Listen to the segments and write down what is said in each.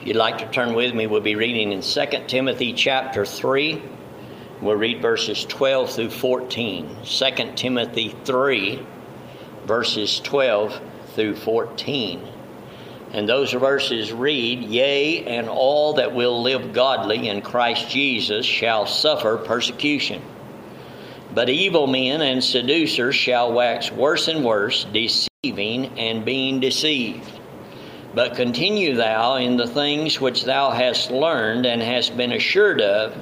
If you'd like to turn with me, we'll be reading in 2 Timothy chapter 3. We'll read verses 12 through 14. 2 Timothy 3, verses 12 through 14. And those verses read, Yea, and all that will live godly in Christ Jesus shall suffer persecution. But evil men and seducers shall wax worse and worse, deceiving and being deceived. But continue thou in the things which thou hast learned and hast been assured of,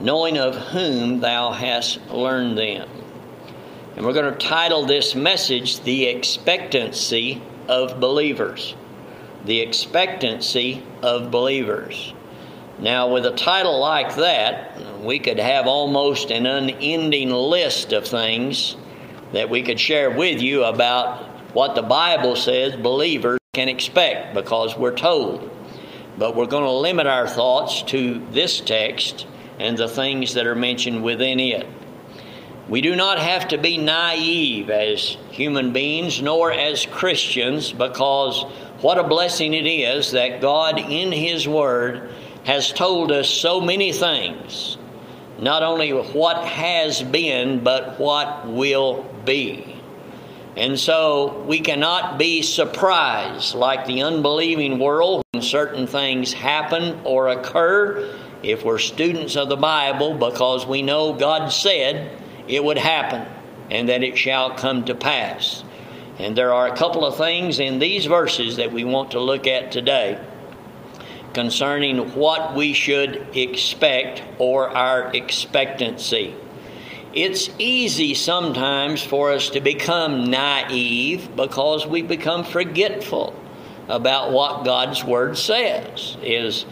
knowing of whom thou hast learned them. And we're going to title this message, The Expectancy of Believers the expectancy of believers. Now, with a title like that, we could have almost an unending list of things that we could share with you about what the Bible says believers can expect because we're told. But we're going to limit our thoughts to this text and the things that are mentioned within it. We do not have to be naive as human beings nor as Christians because what a blessing it is that God in His Word has told us so many things. Not only what has been, but what will be. And so we cannot be surprised like the unbelieving world when certain things happen or occur if we're students of the Bible because we know God said it would happen and that it shall come to pass. And there are a couple of things in these verses that we want to look at today concerning what we should expect or our expectancy. It's easy sometimes for us to become naive because we become forgetful about what God's Word says is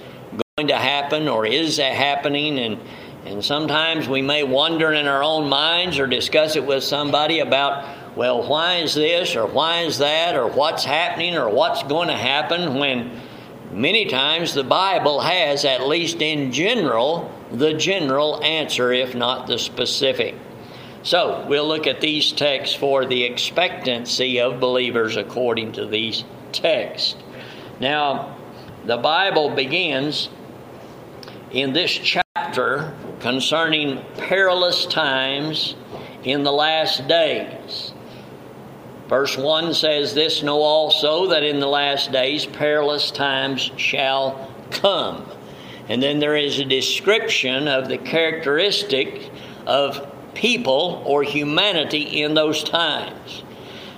going to happen or is happening. And, and sometimes we may wonder in our own minds or discuss it with somebody about well, why is this or why is that or what's happening or what's going to happen when many times the Bible has, at least in general, the general answer, if not the specific. So, we'll look at these texts for the expectancy of believers according to these texts. Now, the Bible begins in this chapter concerning perilous times in the last days. Verse 1 says, This know also that in the last days perilous times shall come. And then there is a description of the characteristic of people or humanity in those times.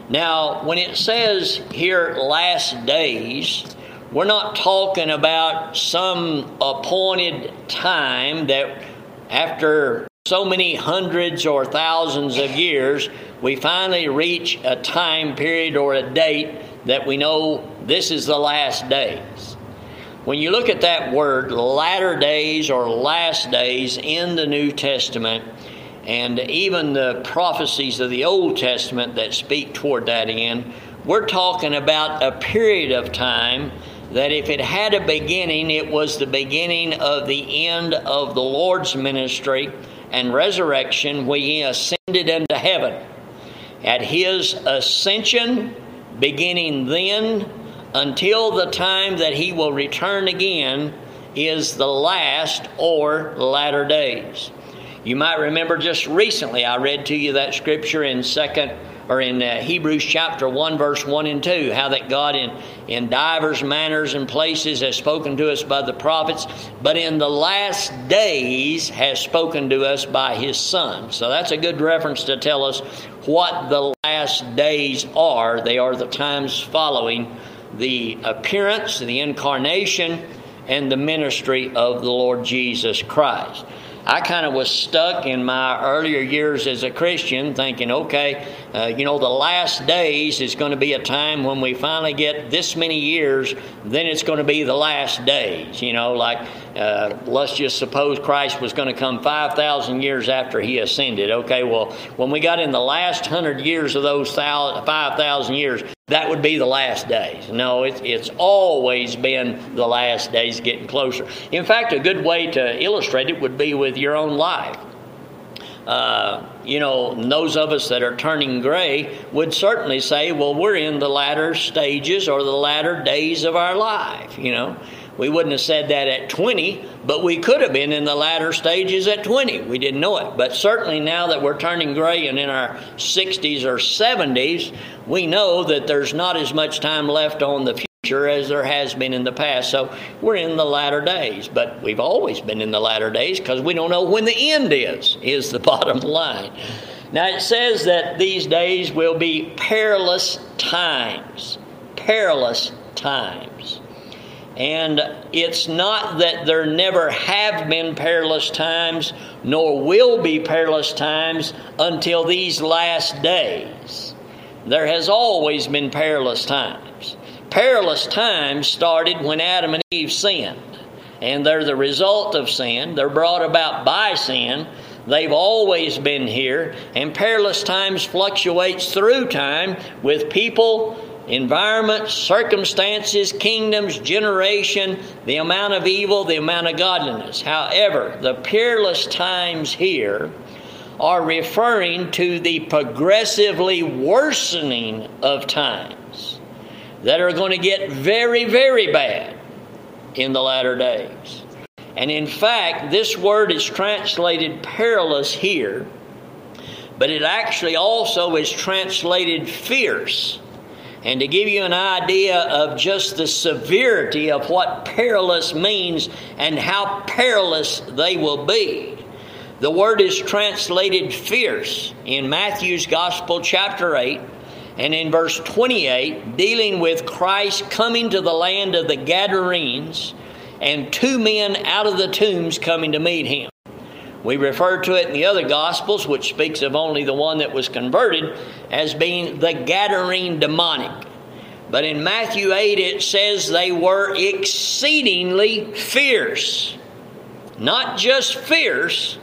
Now, when it says here last days, we're not talking about some appointed time that after so many hundreds or thousands of years, we finally reach a time period or a date that we know this is the last days. When you look at that word, latter days or last days in the New Testament, and even the prophecies of the Old Testament that speak toward that end, we're talking about a period of time that if it had a beginning, it was the beginning of the end of the Lord's ministry and resurrection when he ascended into heaven. At his ascension, beginning then until the time that he will return again, is the last or latter days. You might remember just recently I read to you that scripture in second or in uh, Hebrews chapter 1, verse 1 and 2, how that God in, in divers manners and places has spoken to us by the prophets, but in the last days has spoken to us by his Son. So that's a good reference to tell us what the last days are. They are the times following the appearance, the incarnation, and the ministry of the Lord Jesus Christ. I kind of was stuck in my earlier years as a Christian thinking, okay, uh, you know, the last days is going to be a time when we finally get this many years, then it's going to be the last days. You know, like uh, let's just suppose Christ was going to come 5,000 years after he ascended. Okay, well, when we got in the last hundred years of those 5,000 years, that would be the last days. No, it's, it's always been the last days getting closer. In fact, a good way to illustrate it would be with your own life. Uh, you know, those of us that are turning gray would certainly say, well, we're in the latter stages or the latter days of our life, you know. We wouldn't have said that at 20, but we could have been in the latter stages at 20. We didn't know it. But certainly now that we're turning gray and in our 60s or 70s, we know that there's not as much time left on the future as there has been in the past. So we're in the latter days, but we've always been in the latter days because we don't know when the end is, is the bottom line. Now it says that these days will be perilous times. Perilous times. And it's not that there never have been perilous times, nor will be perilous times until these last days. There has always been perilous times. Perilous times started when Adam and Eve sinned. And they're the result of sin. They're brought about by sin. They've always been here. And perilous times fluctuates through time with people environment, circumstances, kingdoms, generation, the amount of evil, the amount of godliness. However, the peerless times here are referring to the progressively worsening of times that are going to get very, very bad in the latter days. And in fact, this word is translated perilous here, but it actually also is translated fierce and to give you an idea of just the severity of what perilous means and how perilous they will be. The word is translated fierce in Matthew's Gospel, chapter 8, and in verse 28, dealing with Christ coming to the land of the Gadarenes and two men out of the tombs coming to meet him. We refer to it in the other Gospels, which speaks of only the one that was converted, as being the Gadarene demoniac. But in Matthew 8, it says they were exceedingly fierce. Not just fierce,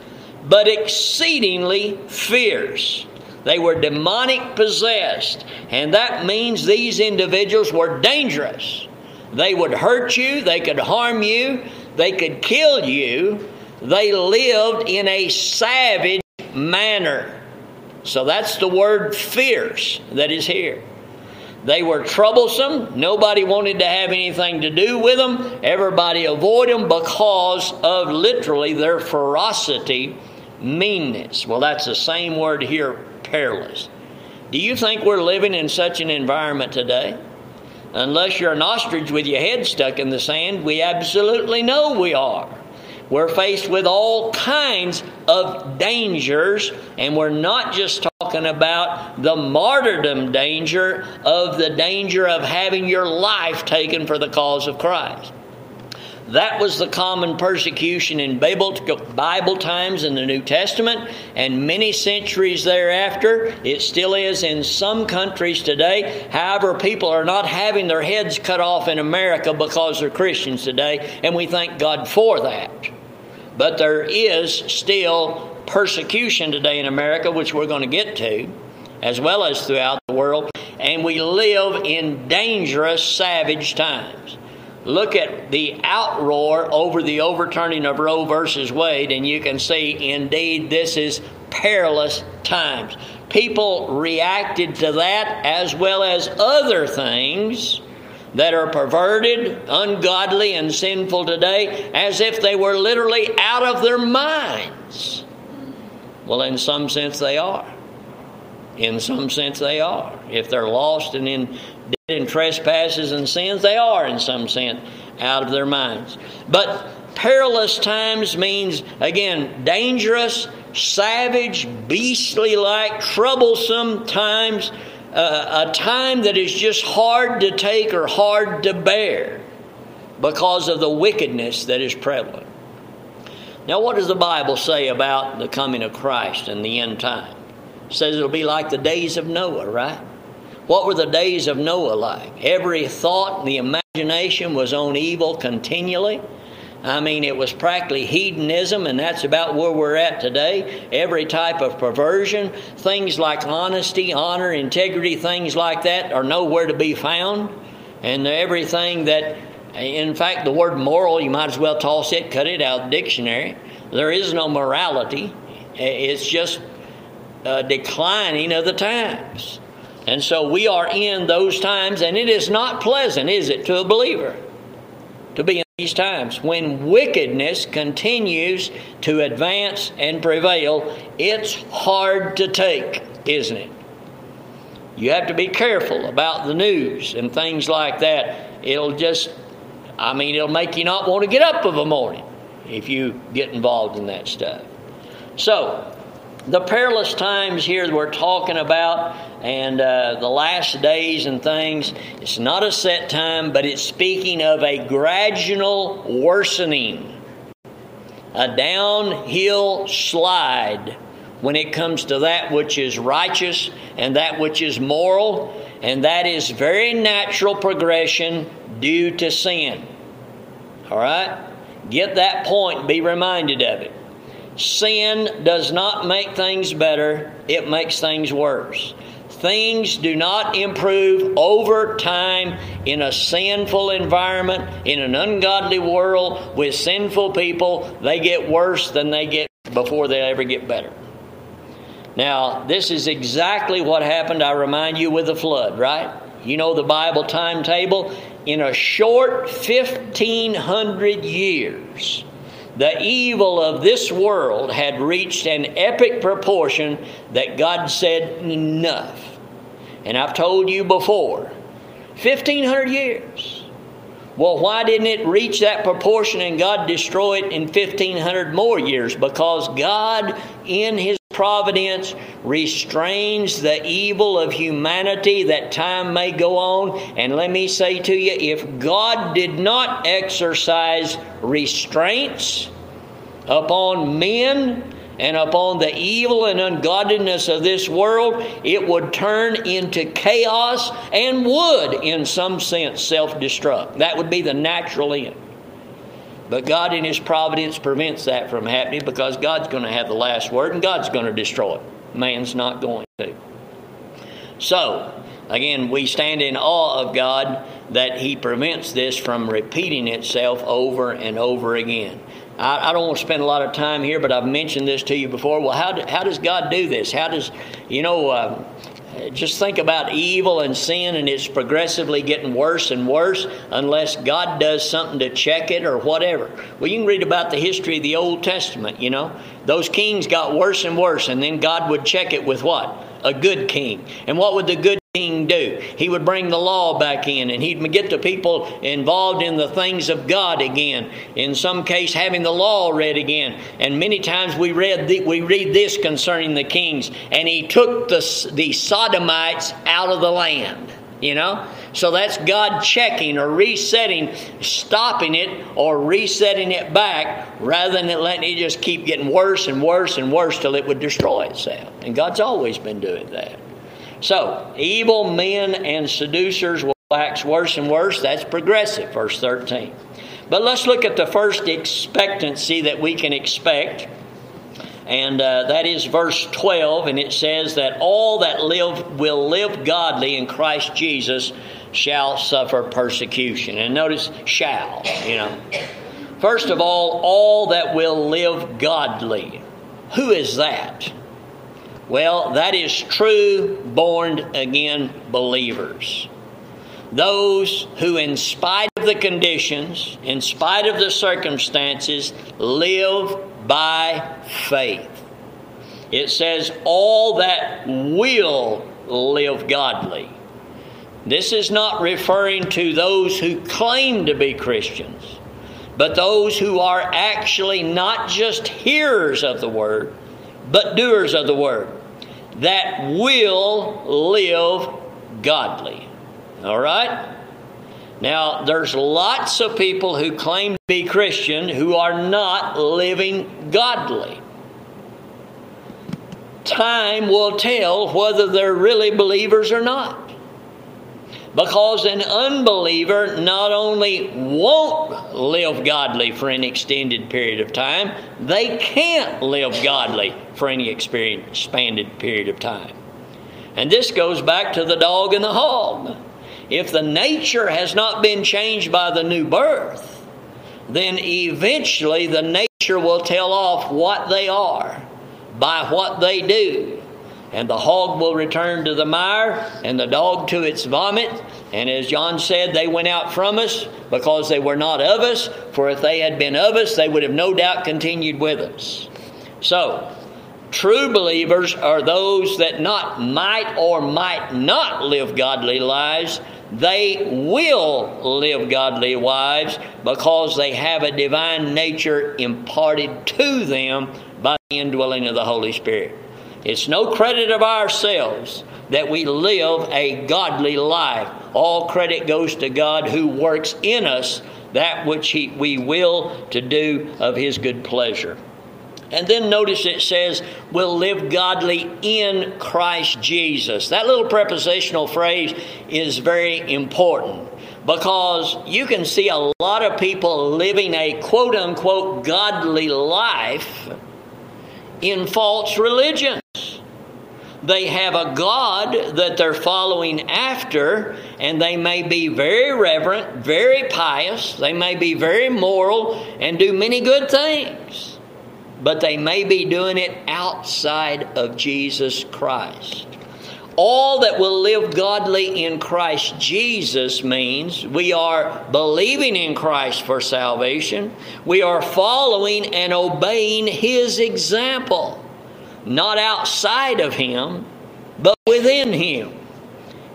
but exceedingly fierce. They were demonic possessed, and that means these individuals were dangerous. They would hurt you, they could harm you, they could kill you, they lived in a savage manner. So that's the word fierce that is here. They were troublesome. Nobody wanted to have anything to do with them. Everybody avoided them because of literally their ferocity, meanness. Well, that's the same word here, perilous. Do you think we're living in such an environment today? Unless you're an ostrich with your head stuck in the sand, we absolutely know we are. We're faced with all kinds of dangers, and we're not just talking about the martyrdom danger of the danger of having your life taken for the cause of Christ. That was the common persecution in Bible, times in the New Testament, and many centuries thereafter. It still is in some countries today. However, people are not having their heads cut off in America because they're Christians today, and we thank God for that. But there is still persecution today in America, which we're going to get to, as well as throughout the world, and we live in dangerous, savage times. Look at the outroar over the overturning of Roe versus Wade, and you can see indeed this is perilous times. People reacted to that as well as other things that are perverted, ungodly, and sinful today as if they were literally out of their minds. Well, in some sense, they are. In some sense, they are. If they're lost and in dead in trespasses and sins, they are, in some sense, out of their minds. But perilous times means, again, dangerous, savage, beastly like, troublesome times a time that is just hard to take or hard to bear because of the wickedness that is prevalent. Now, what does the Bible say about the coming of Christ and the end time? It says it'll be like the days of Noah, right? What were the days of Noah like? Every thought, and the imagination was on evil continually. I mean, it was practically hedonism, and that's about where we're at today. Every type of perversion, things like honesty, honor, integrity, things like that are nowhere to be found. And everything that, in fact, the word moral, you might as well toss it, cut it out dictionary. There is no morality, it's just a declining of the times. And so we are in those times, and it is not pleasant, is it, to a believer? To be in these times. When wickedness continues to advance and prevail, it's hard to take, isn't it? You have to be careful about the news and things like that. It'll just, I mean, it'll make you not want to get up of a morning if you get involved in that stuff. So, the perilous times here we're talking about and uh, the last days and things, it's not a set time, but it's speaking of a gradual worsening, a downhill slide when it comes to that which is righteous and that which is moral, and that is very natural progression due to sin. All right? Get that point, be reminded of it. Sin does not make things better, it makes things worse. Things do not improve over time in a sinful environment, in an ungodly world with sinful people. They get worse than they get before they ever get better. Now, this is exactly what happened, I remind you, with the flood, right? You know the Bible timetable. In a short 1500 years, the evil of this world had reached an epic proportion that God said, enough. And I've told you before, 1500 years. Well, why didn't it reach that proportion and God destroy it in 1500 more years? Because God, in His providence, restrains the evil of humanity that time may go on. And let me say to you if God did not exercise restraints upon men, and upon the evil and ungodliness of this world, it would turn into chaos and would, in some sense, self destruct. That would be the natural end. But God, in His providence, prevents that from happening because God's going to have the last word and God's going to destroy it. Man's not going to. So, again, we stand in awe of God that He prevents this from repeating itself over and over again. I, I, don't want to spend a lot of time here, but I've mentioned this to you before. Well, how, do, how does God do this? How does, you know, uh, just think about evil and sin, and it's progressively getting worse and worse unless God does something to check it or whatever. Well, you can read about the history of the Old Testament, you know. Those kings got worse and worse, and then God would check it with what? A good king. And what would the good king do? He would bring the law back in and he'd get the people involved in the things of God again. In some case, having the law read again. And many times we read the, we read this concerning the kings, and he took the, the Sodomites out of the land. You know? So that's God checking or resetting, stopping it or resetting it back rather than letting it just keep getting worse and worse and worse till it would destroy itself. And God's always been doing that. So, evil men and seducers will wax worse and worse. That's progressive, verse 13. But let's look at the first expectancy that we can expect. And uh, that is verse 12, and it says that all that live will live godly in Christ Jesus shall suffer persecution. And notice, shall, you know. First of all, all that will live godly. Who is that? Well, that is true born again believers. Those who, in spite of the conditions, in spite of the circumstances, live by faith. It says, all that will live godly. This is not referring to those who claim to be Christians, but those who are actually not just hearers of the word, but doers of the word that will live godly. All right? Now, there's lots of people who claim to be Christian who are not living godly. Time will tell whether they're really believers or not. Because an unbeliever not only won't live godly for an extended period of time, they can't live godly for any expanded period of time. And this goes back to the dog and the hog. If the nature has not been changed by the new birth, then eventually the nature will tell off what they are by what they do and the hog will return to the mire, and the dog to its vomit, And as John said, they went out from us because they were not of us, for if they had been of us, they would have no doubt continued with us. So, true believers are those that not might or might not live godly lives. They will live godly lives because they have a divine nature imparted to them by the indwelling of the Holy Spirit. It's no credit of ourselves that we live a godly life. All credit goes to God who works in us that which he, we will to do of His good pleasure. And then notice it says, we'll live godly in Christ Jesus. That little prepositional phrase is very important because you can see a lot of people living a quote unquote godly life in false religions. They have a God that they're following after, and they may be very reverent, very pious, they may be very moral, and do many good things, but they may be doing it outside of Jesus Christ. All that will live godly in Christ Jesus means we are believing in Christ for salvation. We are following and obeying His example not outside of Him, but within Him.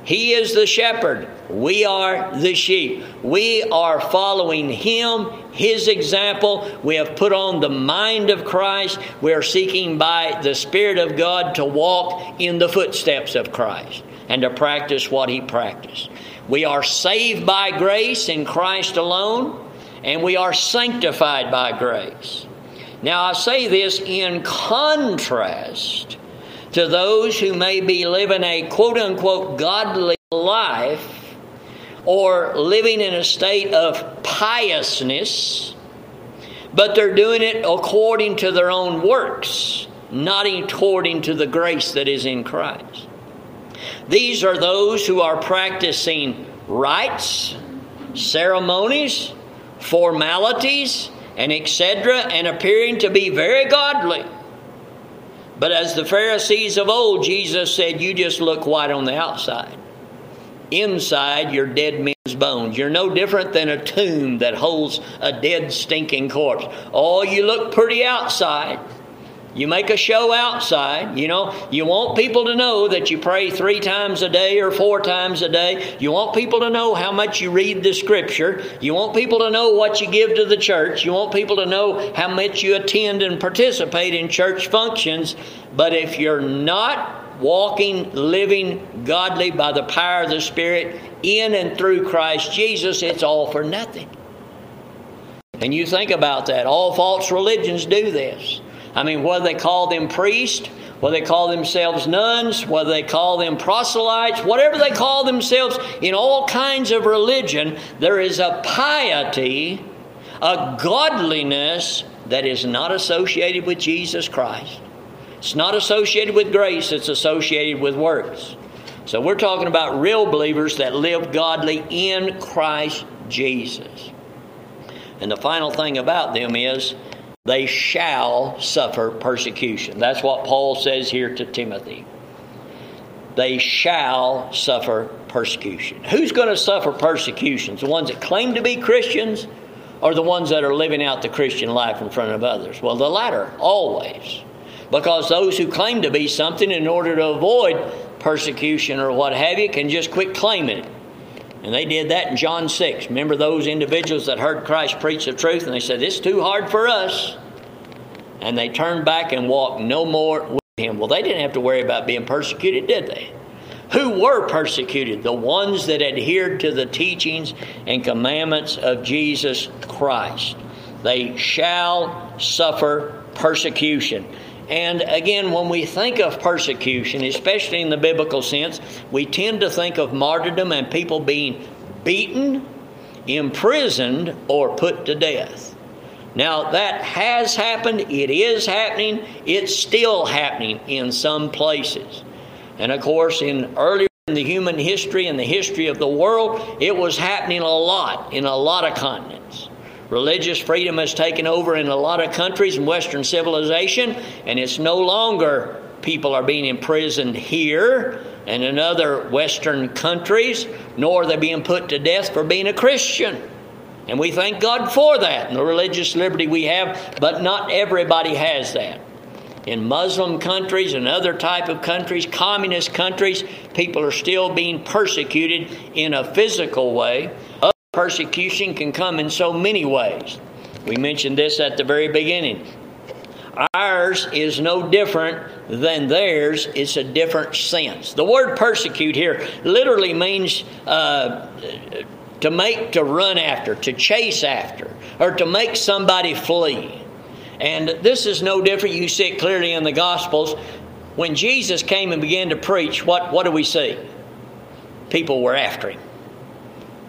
He is the shepherd. We are the sheep. We are following Him, His example. We have put on the mind of Christ. We are seeking by the Spirit of God to walk in the footsteps of Christ and to practice what He practiced. We are saved by grace in Christ alone, and we are sanctified by grace. Now, I say this in contrast to those who may be living a quote unquote godly life or living in a state of piousness, but they're doing it according to their own works, not according to the grace that is in Christ. These are those who are practicing rites, ceremonies, formalities, and etc., and appearing to be very godly. But as the Pharisees of old, Jesus said, You just look white on the outside. Inside, you're dead men's bones. You're no different than a tomb that holds a dead, stinking corpse. Oh, you look pretty outside. You make a show outside. You know, you want people to know that you pray three times a day or four times a day. You want people to know how much you read the scripture. You want people to know what you give to the church. You want people to know how much you attend and participate in church functions. But if you're not walking, living godly by the power of the Spirit in and through Christ Jesus, it's all for nothing. And you think about that. All false religions do this. I mean, whether they call them priests, whether they call themselves nuns, whether they call them proselytes, whatever they call themselves in all kinds of religion, there is a piety, a godliness that is not associated with Jesus Christ. It's not associated with grace, it's associated with works. So we're talking about real believers that live godly in Christ Jesus. And the final thing about them is they shall suffer persecution. That's what Paul says here to Timothy. They shall suffer persecution. Who's going to suffer persecutions? The ones that claim to be Christians or the ones that are living out the Christian life in front of others? Well, the latter, always. Because those who claim to be something in order to avoid persecution or what have you can just quit claiming it. And they did that in John 6. Remember those individuals that heard Christ preach the truth and they said, It's too hard for us. And they turned back and walked no more with him. Well, they didn't have to worry about being persecuted, did they? Who were persecuted? The ones that adhered to the teachings and commandments of Jesus Christ. They shall suffer persecution. And again, when we think of persecution, especially in the biblical sense, we tend to think of martyrdom and people being beaten, imprisoned, or put to death. Now, that has happened, it is happening, it's still happening in some places. And of course, in earlier in the human history and the history of the world, it was happening a lot in a lot of continents. Religious freedom has taken over in a lot of countries in Western civilization, and it's no longer people are being imprisoned here and in other Western countries, nor are they being put to death for being a Christian. And we thank God for that and the religious liberty we have, but not everybody has that. In Muslim countries and other type of countries, communist countries, people are still being persecuted in a physical way. Persecution can come in so many ways. We mentioned this at the very beginning. Ours is no different than theirs. It's a different sense. The word persecute here literally means uh, to make, to run after, to chase after, or to make somebody flee. And this is no different. You see it clearly in the Gospels. When Jesus came and began to preach, what, what do we see? People were after him.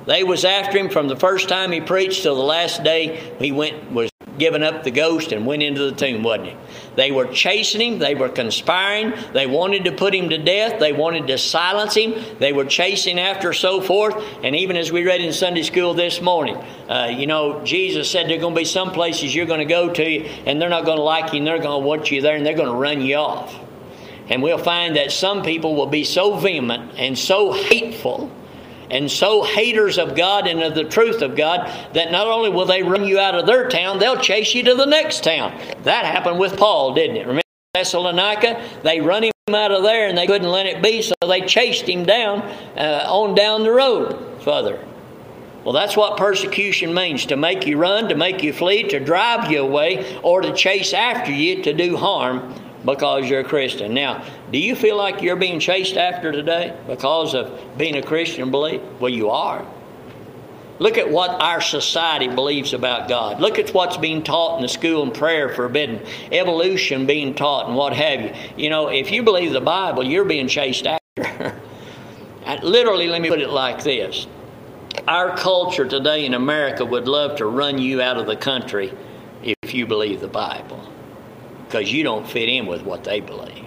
They was after him from the first time he preached till the last day he went was given up the ghost and went into the tomb, wasn't he? They were chasing him, they were conspiring, they wanted to put him to death, they wanted to silence him, they were chasing after so forth. And even as we read in Sunday school this morning, uh, you know, Jesus said there are going to be some places you're going to go to and they're not going to like you and they're going to want you there and they're going to run you off. And we'll find that some people will be so vehement and so hateful and so haters of God and of the truth of God that not only will they run you out of their town, they'll chase you to the next town. That happened with Paul, didn't it? Remember Thessalonica? They run him out of there and they couldn't let it be, so they chased him down uh, on down the road further. Well, that's what persecution means to make you run, to make you flee, to drive you away, or to chase after you to do harm because you're a Christian. Now, do you feel like you're being chased after today because of being a Christian belief? Well, you are. Look at what our society believes about God. Look at what's being taught in the school and prayer forbidden, evolution being taught, and what have you. You know, if you believe the Bible, you're being chased after. Literally, let me put it like this Our culture today in America would love to run you out of the country if you believe the Bible because you don't fit in with what they believe.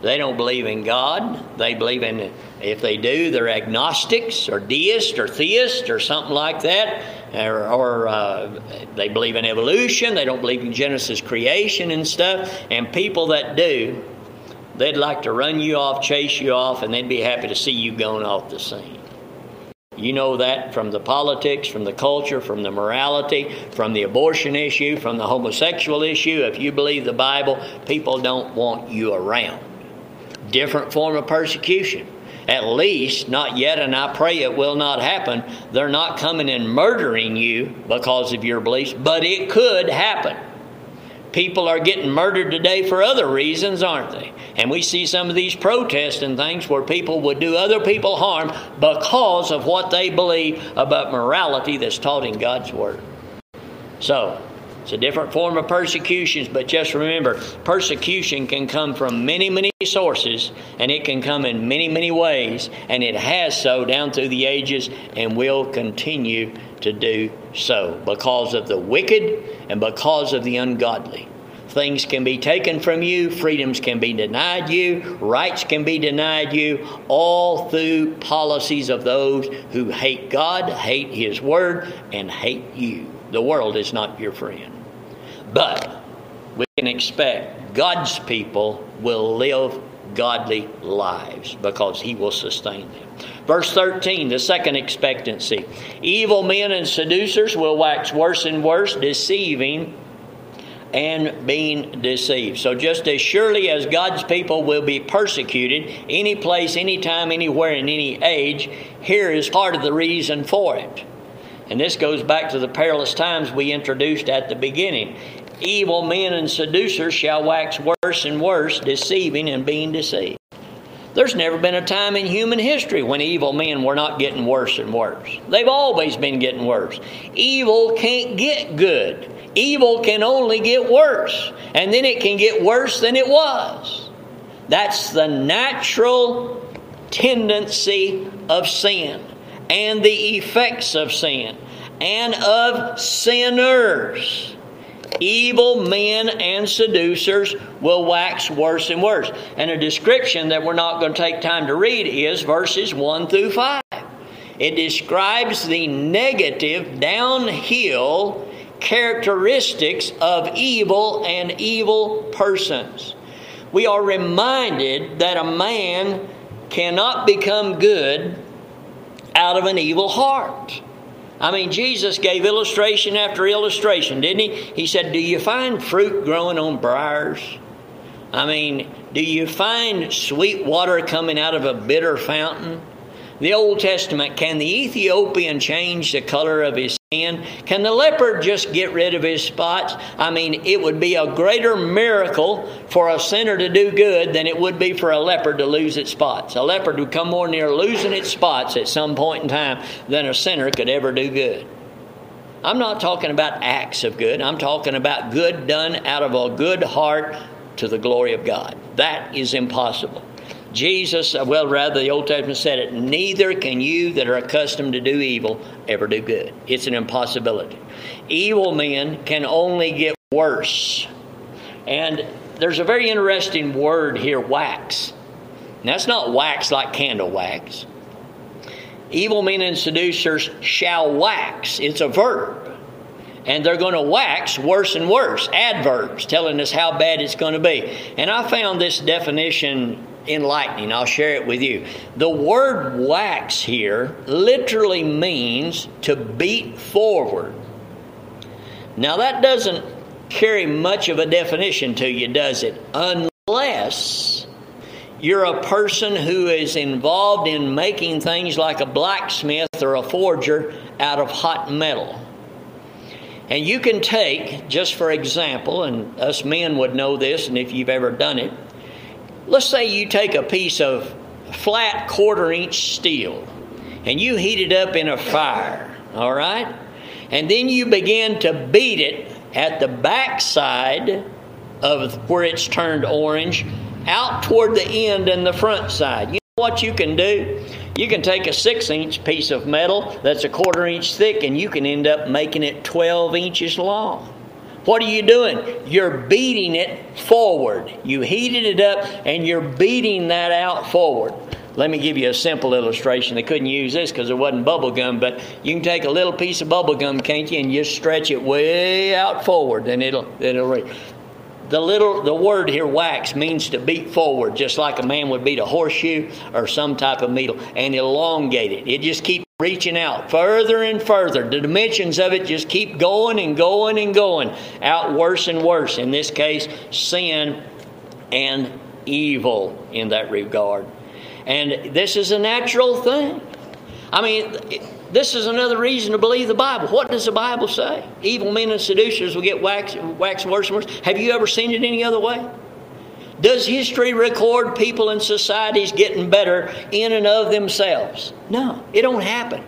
They don't believe in God. They believe in, if they do, they're agnostics or deists or theists or something like that. Or, or uh, they believe in evolution. They don't believe in Genesis creation and stuff. And people that do, they'd like to run you off, chase you off, and they'd be happy to see you going off the scene. You know that from the politics, from the culture, from the morality, from the abortion issue, from the homosexual issue. If you believe the Bible, people don't want you around. Different form of persecution. At least, not yet, and I pray it will not happen. They're not coming and murdering you because of your beliefs, but it could happen. People are getting murdered today for other reasons, aren't they? And we see some of these protests and things where people would do other people harm because of what they believe about morality that's taught in God's Word. So, it's a different form of persecutions, but just remember persecution can come from many, many sources, and it can come in many, many ways, and it has so down through the ages and will continue to do so because of the wicked and because of the ungodly. Things can be taken from you, freedoms can be denied you, rights can be denied you, all through policies of those who hate God, hate His Word, and hate you. The world is not your friend. But we can expect God's people will live godly lives because He will sustain them. Verse 13, the second expectancy. Evil men and seducers will wax worse and worse, deceiving and being deceived. So, just as surely as God's people will be persecuted, any place, any time, anywhere, in any age, here is part of the reason for it. And this goes back to the perilous times we introduced at the beginning. Evil men and seducers shall wax worse and worse, deceiving and being deceived. There's never been a time in human history when evil men were not getting worse and worse. They've always been getting worse. Evil can't get good. Evil can only get worse, and then it can get worse than it was. That's the natural tendency of sin and the effects of sin and of sinners. Evil men and seducers will wax worse and worse. And a description that we're not going to take time to read is verses 1 through 5. It describes the negative downhill characteristics of evil and evil persons. we are reminded that a man cannot become good out of an evil heart. I mean, Jesus gave illustration after illustration, didn't he? He said, Do you find fruit growing on briars? I mean, do you find sweet water coming out of a bitter fountain? The Old Testament, can the Ethiopian change the color of his skin? Can the leopard just get rid of his spots? I mean, it would be a greater miracle for a sinner to do good than it would be for a leopard to lose its spots. A leopard would come more near losing its spots at some point in time than a sinner could ever do good. I'm not talking about acts of good. I'm talking about good done out of a good heart to the glory of God. That is impossible. Jesus, well, rather, the Old Testament said it neither can you that are accustomed to do evil ever do good. It's an impossibility. Evil men can only get worse. And there's a very interesting word here wax. Now, that's not wax like candle wax. Evil men and seducers shall wax. It's a verb and they're going to wax worse and worse. Adverbs telling us how bad it's going to be. And I found this definition enlightening. I'll share it with you. The word wax here literally means to beat forward. Now, that doesn't carry much of a definition to you, does it? Unless you're a person who is involved in making things like a blacksmith or a forger out of hot metal. And you can take, just for example, and us men would know this, and if you've ever done it, let's say you take a piece of flat quarter inch steel and you heat it up in a fire, all right? And then you begin to beat it at the backside of where it's turned orange out toward the end and the front side. You know what you can do? You can take a six inch piece of metal that's a quarter inch thick and you can end up making it 12 inches long. What are you doing? You're beating it forward. You heated it up and you're beating that out forward. Let me give you a simple illustration. They couldn't use this because it wasn't bubble gum, but you can take a little piece of bubble gum, can't you, and just stretch it way out forward, and it'll it'll the little the word here wax means to beat forward just like a man would beat a horseshoe or some type of needle and elongate it it just keeps reaching out further and further the dimensions of it just keep going and going and going out worse and worse in this case sin and evil in that regard and this is a natural thing i mean this is another reason to believe the Bible. What does the Bible say? Evil men and seducers will get wax, wax worse and worse. Have you ever seen it any other way? Does history record people and societies getting better in and of themselves? No, it don't happen.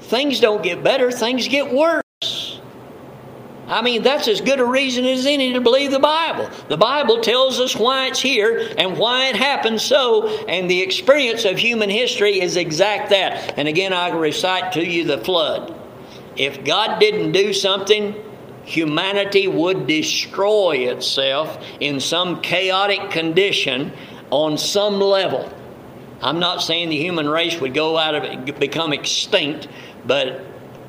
Things don't get better, things get worse. I mean, that's as good a reason as any to believe the Bible. The Bible tells us why it's here and why it happened so, and the experience of human history is exact that. And again, I recite to you the flood. If God didn't do something, humanity would destroy itself in some chaotic condition on some level. I'm not saying the human race would go out of become extinct, but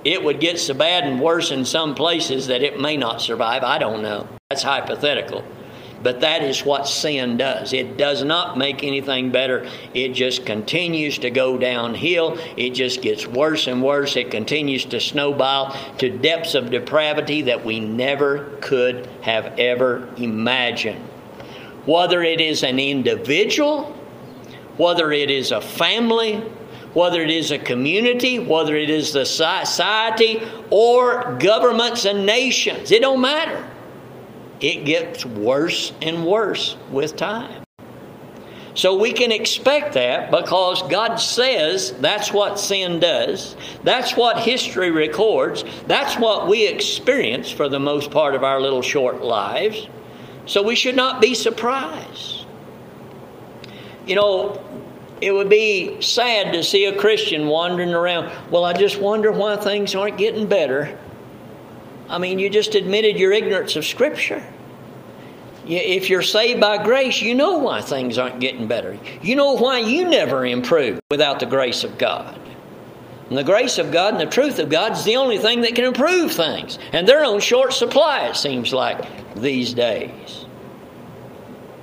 it would get so bad and worse in some places that it may not survive. I don't know. That's hypothetical. But that is what sin does. It does not make anything better. It just continues to go downhill. It just gets worse and worse. It continues to snowball to depths of depravity that we never could have ever imagined. Whether it is an individual, whether it is a family, whether it is a community, whether it is the society, or governments and nations. It don't matter. It gets worse and worse with time. So we can expect that because God says that's what sin does. That's what history records. That's what we experience for the most part of our little short lives. So we should not be surprised. You know, it would be sad to see a Christian wandering around. Well, I just wonder why things aren't getting better. I mean, you just admitted your ignorance of Scripture. If you're saved by grace, you know why things aren't getting better. You know why you never improve without the grace of God. And the grace of God and the truth of God is the only thing that can improve things. And they're on short supply, it seems like, these days.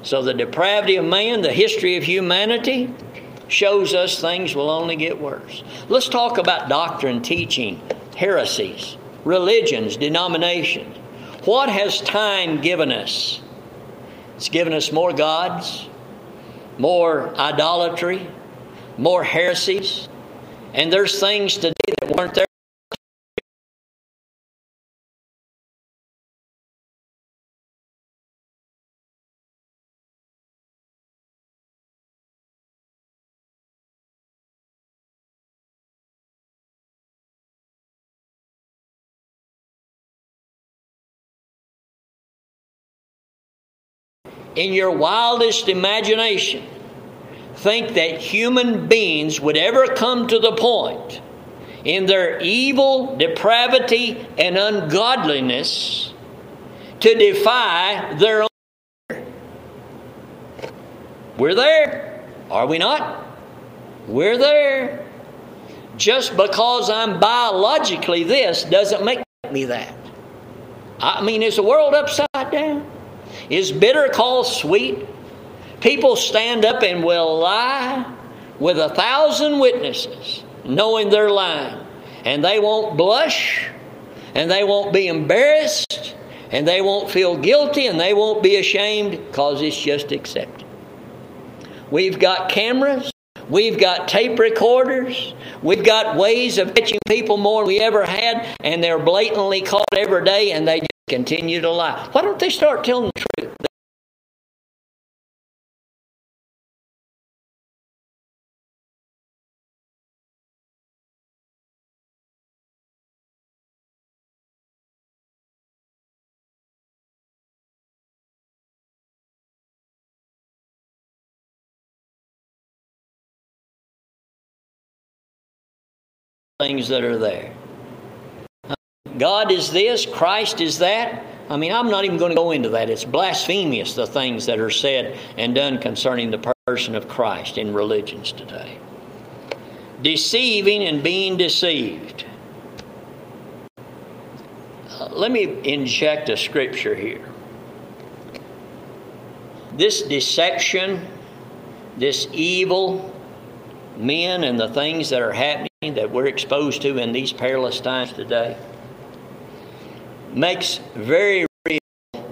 So the depravity of man, the history of humanity, shows us things will only get worse. Let's talk about doctrine, teaching, heresies, religions, denominations. What has time given us? It's given us more gods, more idolatry, more heresies, and there's things today that weren't there in your wildest imagination think that human beings would ever come to the point in their evil, depravity, and ungodliness to defy their own. We're there, are we not? We're there. Just because I'm biologically this doesn't make me that. I mean, is the world upside down? Is bitter called sweet? People stand up and will lie with a thousand witnesses, knowing they're lying. And they won't blush, and they won't be embarrassed, and they won't feel guilty, and they won't be ashamed because it's just accepted. We've got cameras, we've got tape recorders, we've got ways of catching people more than we ever had, and they're blatantly caught every day, and they continue to lie. Why don't they start telling the truth? things that are there. God is this, Christ is that. I mean, I'm not even going to go into that. It's blasphemous, the things that are said and done concerning the person of Christ in religions today. Deceiving and being deceived. Uh, let me inject a scripture here. This deception, this evil, men and the things that are happening that we're exposed to in these perilous times today makes very real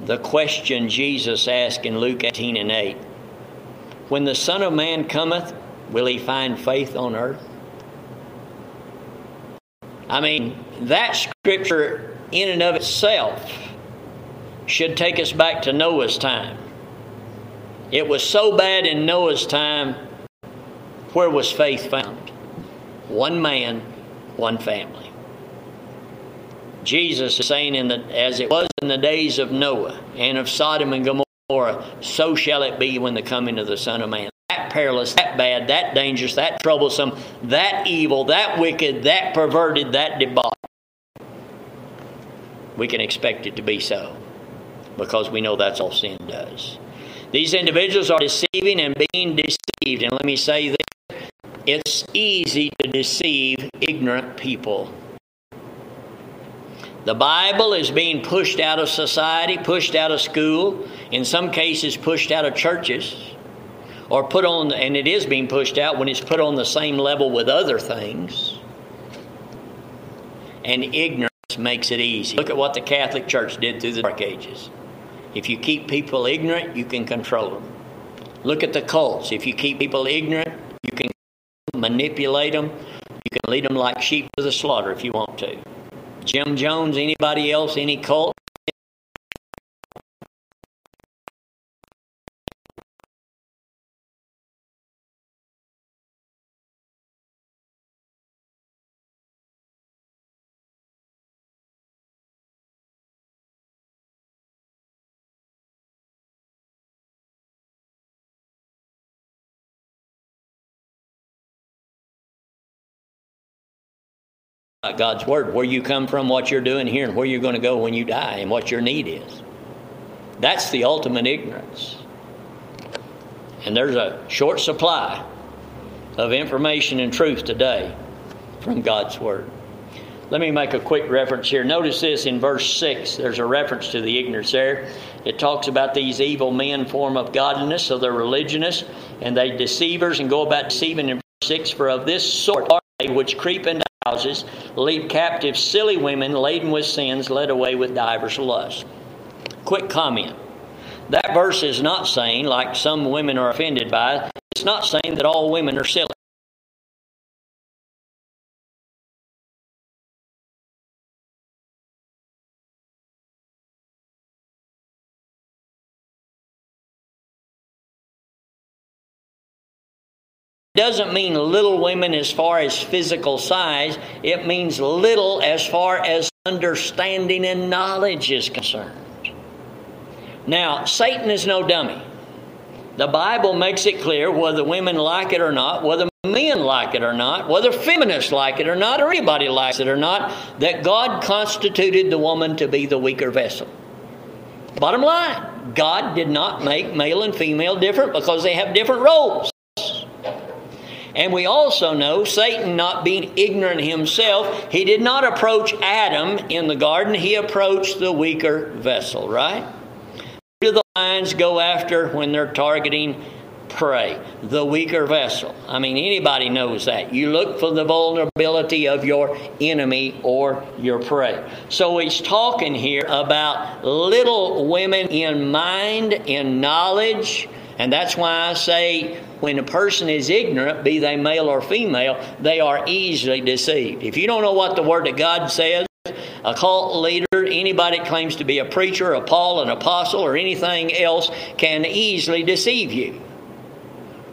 the question Jesus asked in Luke 18 and 8. When the Son of Man cometh, will he find faith on earth? I mean, that scripture in and of itself should take us back to Noah's time. It was so bad in Noah's time, where was faith found? One man, one family. Jesus is saying, in the, as it was in the days of Noah and of Sodom and Gomorrah, so shall it be when the coming of the Son of Man. That perilous, that bad, that dangerous, that troublesome, that evil, that wicked, that perverted, that debauched. We can expect it to be so because we know that's all sin does. These individuals are deceiving and being deceived. And let me say this it's easy to deceive ignorant people. The Bible is being pushed out of society, pushed out of school, in some cases, pushed out of churches, or put on, and it is being pushed out when it's put on the same level with other things. And ignorance makes it easy. Look at what the Catholic Church did through the Dark Ages. If you keep people ignorant, you can control them. Look at the cults. If you keep people ignorant, you can manipulate them. You can lead them like sheep to the slaughter if you want to. Jim Jones, anybody else, any cult? God's Word, where you come from, what you're doing here, and where you're going to go when you die, and what your need is. That's the ultimate ignorance. And there's a short supply of information and truth today from God's Word. Let me make a quick reference here. Notice this in verse 6. There's a reference to the ignorance there. It talks about these evil men, form of godliness, so they're religionists, and they deceivers and go about deceiving in verse 6. For of this sort are they which creep into houses, captive silly women laden with sins, led away with divers lusts. Quick comment. That verse is not saying, like some women are offended by, it's not saying that all women are silly. Doesn't mean little women as far as physical size, it means little as far as understanding and knowledge is concerned. Now, Satan is no dummy. The Bible makes it clear whether women like it or not, whether men like it or not, whether feminists like it or not, or anybody likes it or not, that God constituted the woman to be the weaker vessel. Bottom line, God did not make male and female different because they have different roles. And we also know Satan, not being ignorant himself, he did not approach Adam in the garden, he approached the weaker vessel, right? Who do the lions go after when they're targeting prey? The weaker vessel. I mean, anybody knows that. You look for the vulnerability of your enemy or your prey. So he's talking here about little women in mind, in knowledge, and that's why I say when a person is ignorant, be they male or female, they are easily deceived. If you don't know what the Word of God says, a cult leader, anybody that claims to be a preacher, a Paul, an apostle, or anything else can easily deceive you.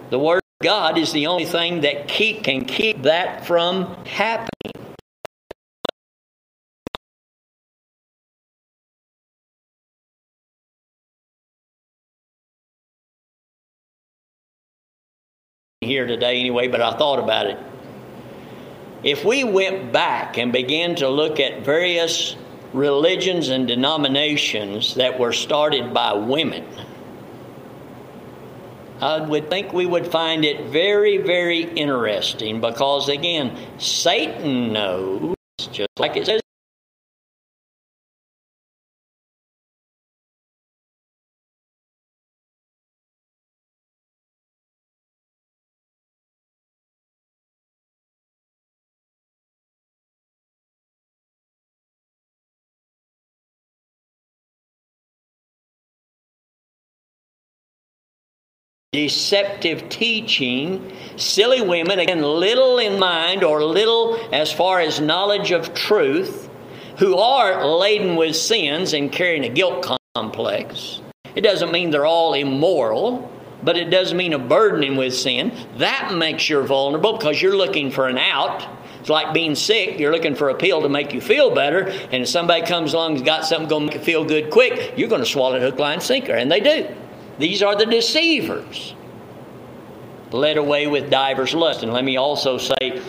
The Word of God is the only thing that keep, can keep that from happening. Here today anyway, but I thought about it. If we went back and began to look at various religions and denominations that were started by women, I would think we would find it very, very interesting because, again, Satan knows, just like it says deceptive teaching, silly women, again, little in mind or little as far as knowledge of truth, who are laden with sins and carrying a guilt complex. It doesn't mean they're all immoral, but it does mean a burdening with sin. That makes you vulnerable because you're looking for an out. It's like being sick. You're looking for a pill to make you feel better, and if somebody comes along and's got something going to make you feel good quick, you're going to swallow it hook, line, sinker, and they do. These are the deceivers, led away with divers lust. And let me also say,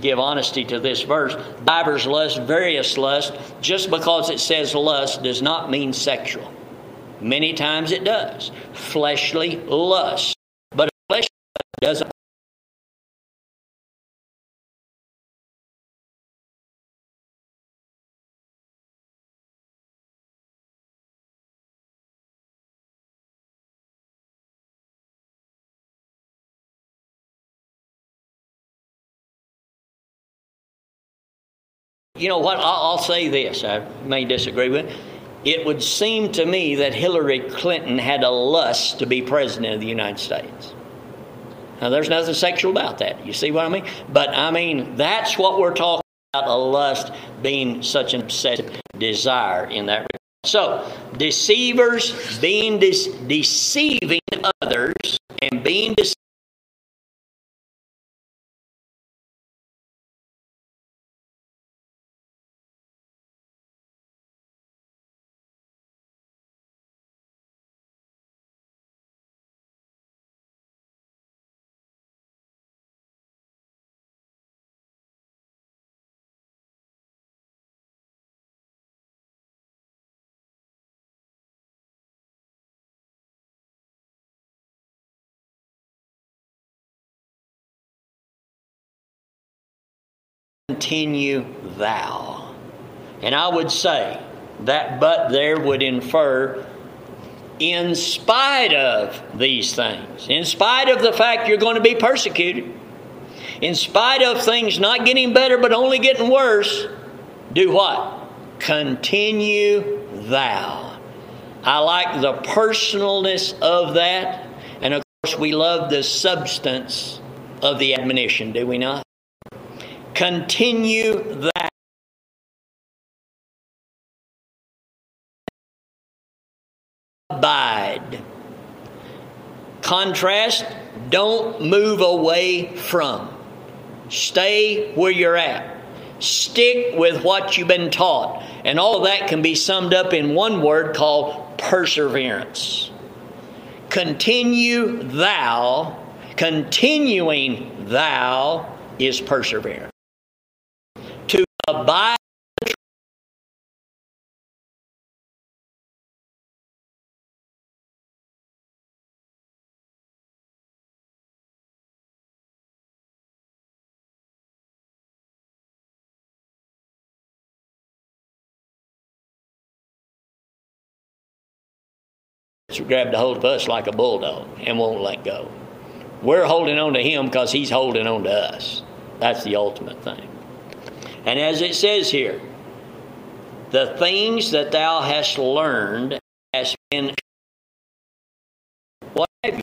give honesty to this verse divers lust, various lust, just because it says lust does not mean sexual. Many times it does. Fleshly lust. But fleshly lust doesn't You know what? I'll, say this. I may disagree with it. It would seem to me that Hillary Clinton had a lust to be president of the United States. Now, there's nothing sexual about that. You see what I mean? But I mean, that's what we're talking about a lust being such an obsessive desire in that regard. So, deceivers being de- deceiving others and being deceived continue thou. And I would say that but there would infer in spite of these things, in spite of the fact you're going to be persecuted, in spite of things not getting better but only getting worse, do what? Continue thou. I like the personalness of that. And of course, we love the substance of the admonition, do we not? Continue that. Abide. Contrast, don't move away from. Stay where you're at. Stick with what you've been taught. And all of that can be summed up in one word called perseverance. Continue thou, continuing thou is perseverance. Abide grabbed a hold of us like a bulldog and won't let go. We're holding on to him because he's holding on to us. That's the ultimate thing. And as it says here, the things that thou hast learned has been what? Have you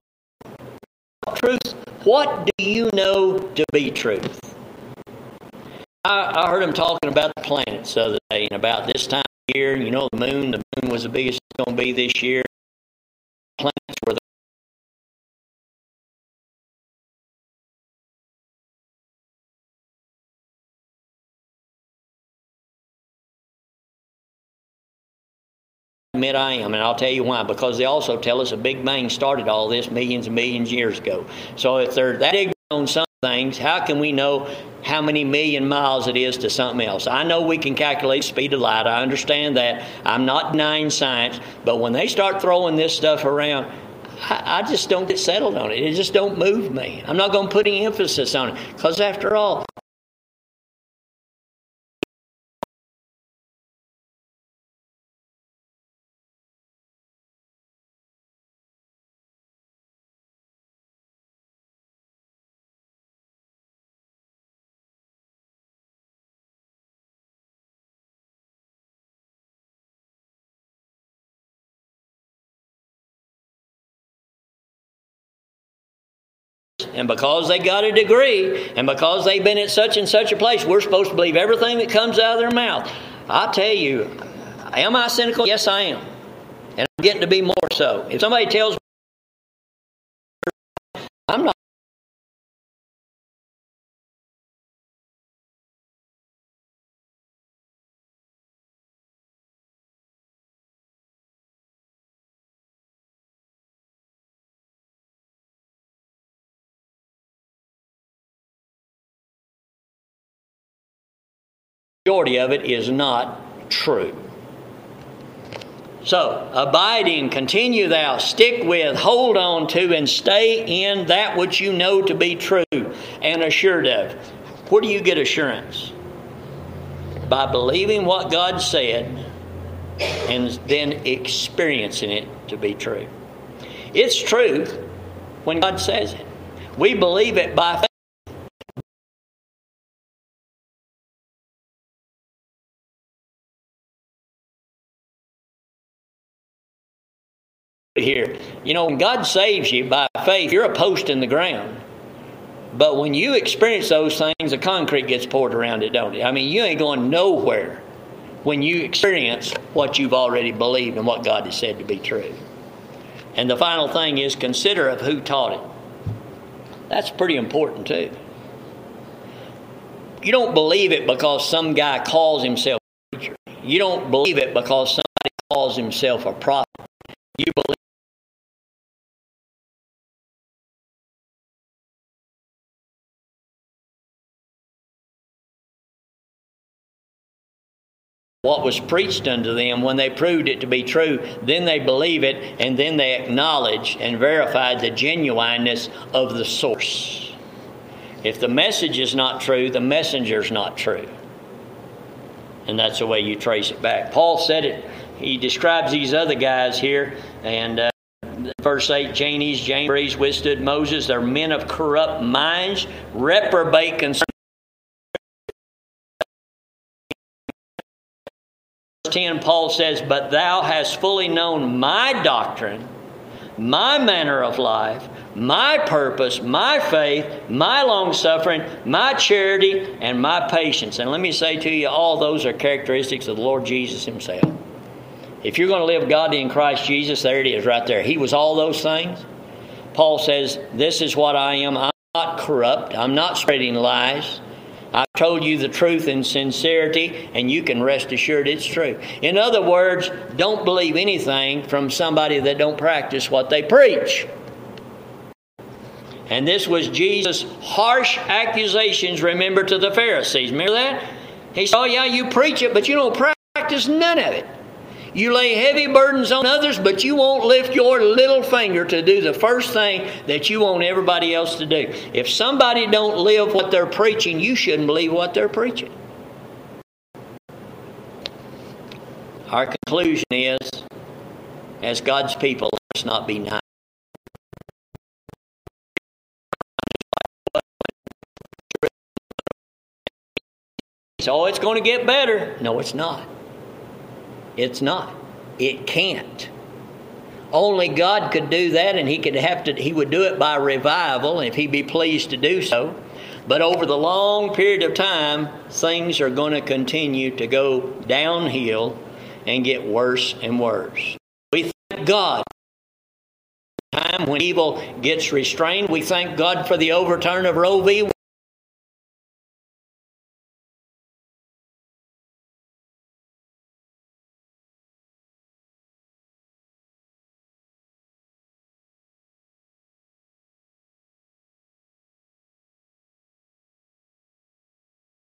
truth. What do you know to be truth? I, I, heard him talking about the planets the other day and about this time of year. You know the moon the moon was the biggest it's going to be this year. Planets where admit I am, and I'll tell you why. Because they also tell us a Big Bang started all this millions and millions of years ago. So if they're that ignorant on some things, how can we know how many million miles it is to something else? I know we can calculate speed of light. I understand that. I'm not denying science, but when they start throwing this stuff around, I, I just don't get settled on it. It just don't move me. I'm not going to put any emphasis on it because, after all, and because they got a degree, and because they've been at such and such a place, we're supposed to believe everything that comes out of their mouth. I tell you, am I cynical? Yes, I am. And I'm getting to be more so. If somebody tells me majority of it is not true. So, abiding, continue thou, stick with, hold on to, and stay in that which you know to be true and assured of. Where do you get assurance? By believing what God said and then experiencing it to be true. It's truth when God says it. We believe it by faith. Here. You know, when God saves you by faith, you're a post in the ground. But when you experience those things, the concrete gets poured around it, don't it? I mean, you ain't going nowhere when you experience what you've already believed and what God has said to be true. And the final thing is consider of who taught it. That's pretty important too. You don't believe it because some guy calls himself a preacher. You don't believe it because somebody calls himself a prophet. You believe what was preached unto them, when they proved it to be true, then they believe it, and then they acknowledge and verify the genuineness of the source. If the message is not true, the messenger's not true. And that's the way you trace it back. Paul said it. He describes these other guys here, and uh, verse 8 Jannes, Jambres withstood Moses. They're men of corrupt minds, reprobate. 10, Paul says, But thou hast fully known my doctrine, my manner of life, my purpose, my faith, my long suffering, my charity, and my patience. And let me say to you, all those are characteristics of the Lord Jesus Himself. If you're going to live godly in Christ Jesus, there it is right there. He was all those things. Paul says, This is what I am. I'm not corrupt, I'm not spreading lies. I've told you the truth in sincerity, and you can rest assured it's true. In other words, don't believe anything from somebody that don't practice what they preach. And this was Jesus' harsh accusations, remember, to the Pharisees. Remember that? He said, Oh, yeah, you preach it, but you don't practice none of it. You lay heavy burdens on others, but you won't lift your little finger to do the first thing that you want everybody else to do. If somebody don't live what they're preaching, you shouldn't believe what they're preaching. Our conclusion is, as God's people, let's not be nice. So it's oh, going to get better. No, it's not. It's not. It can't. Only God could do that, and He could have to. He would do it by revival, if He be pleased to do so. But over the long period of time, things are going to continue to go downhill and get worse and worse. We thank God. Time when evil gets restrained, we thank God for the overturn of Roe v.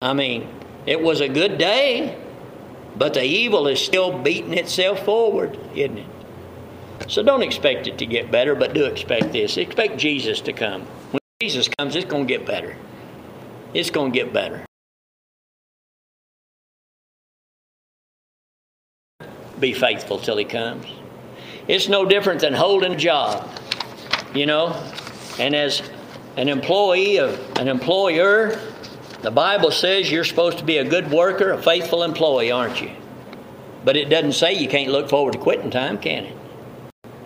I mean, it was a good day, but the evil is still beating itself forward, isn't it? So don't expect it to get better, but do expect this. Expect Jesus to come. When Jesus comes, it's going to get better. It's going to get better. Be faithful till he comes. It's no different than holding a job, you know. And as an employee of an employer, the Bible says you're supposed to be a good worker, a faithful employee, aren't you? But it doesn't say you can't look forward to quitting time, can it?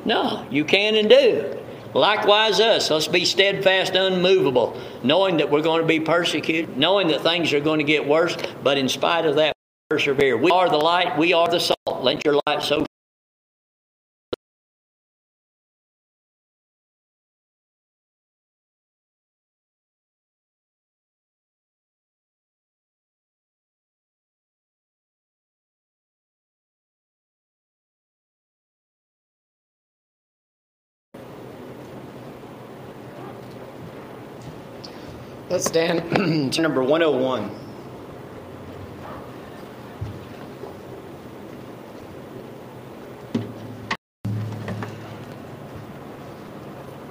No, you can and do. Likewise, us, let's be steadfast, unmovable, knowing that we're going to be persecuted, knowing that things are going to get worse, but in spite of that, persevere. We are the light, we are the salt. Let your light so Let's stand number 101.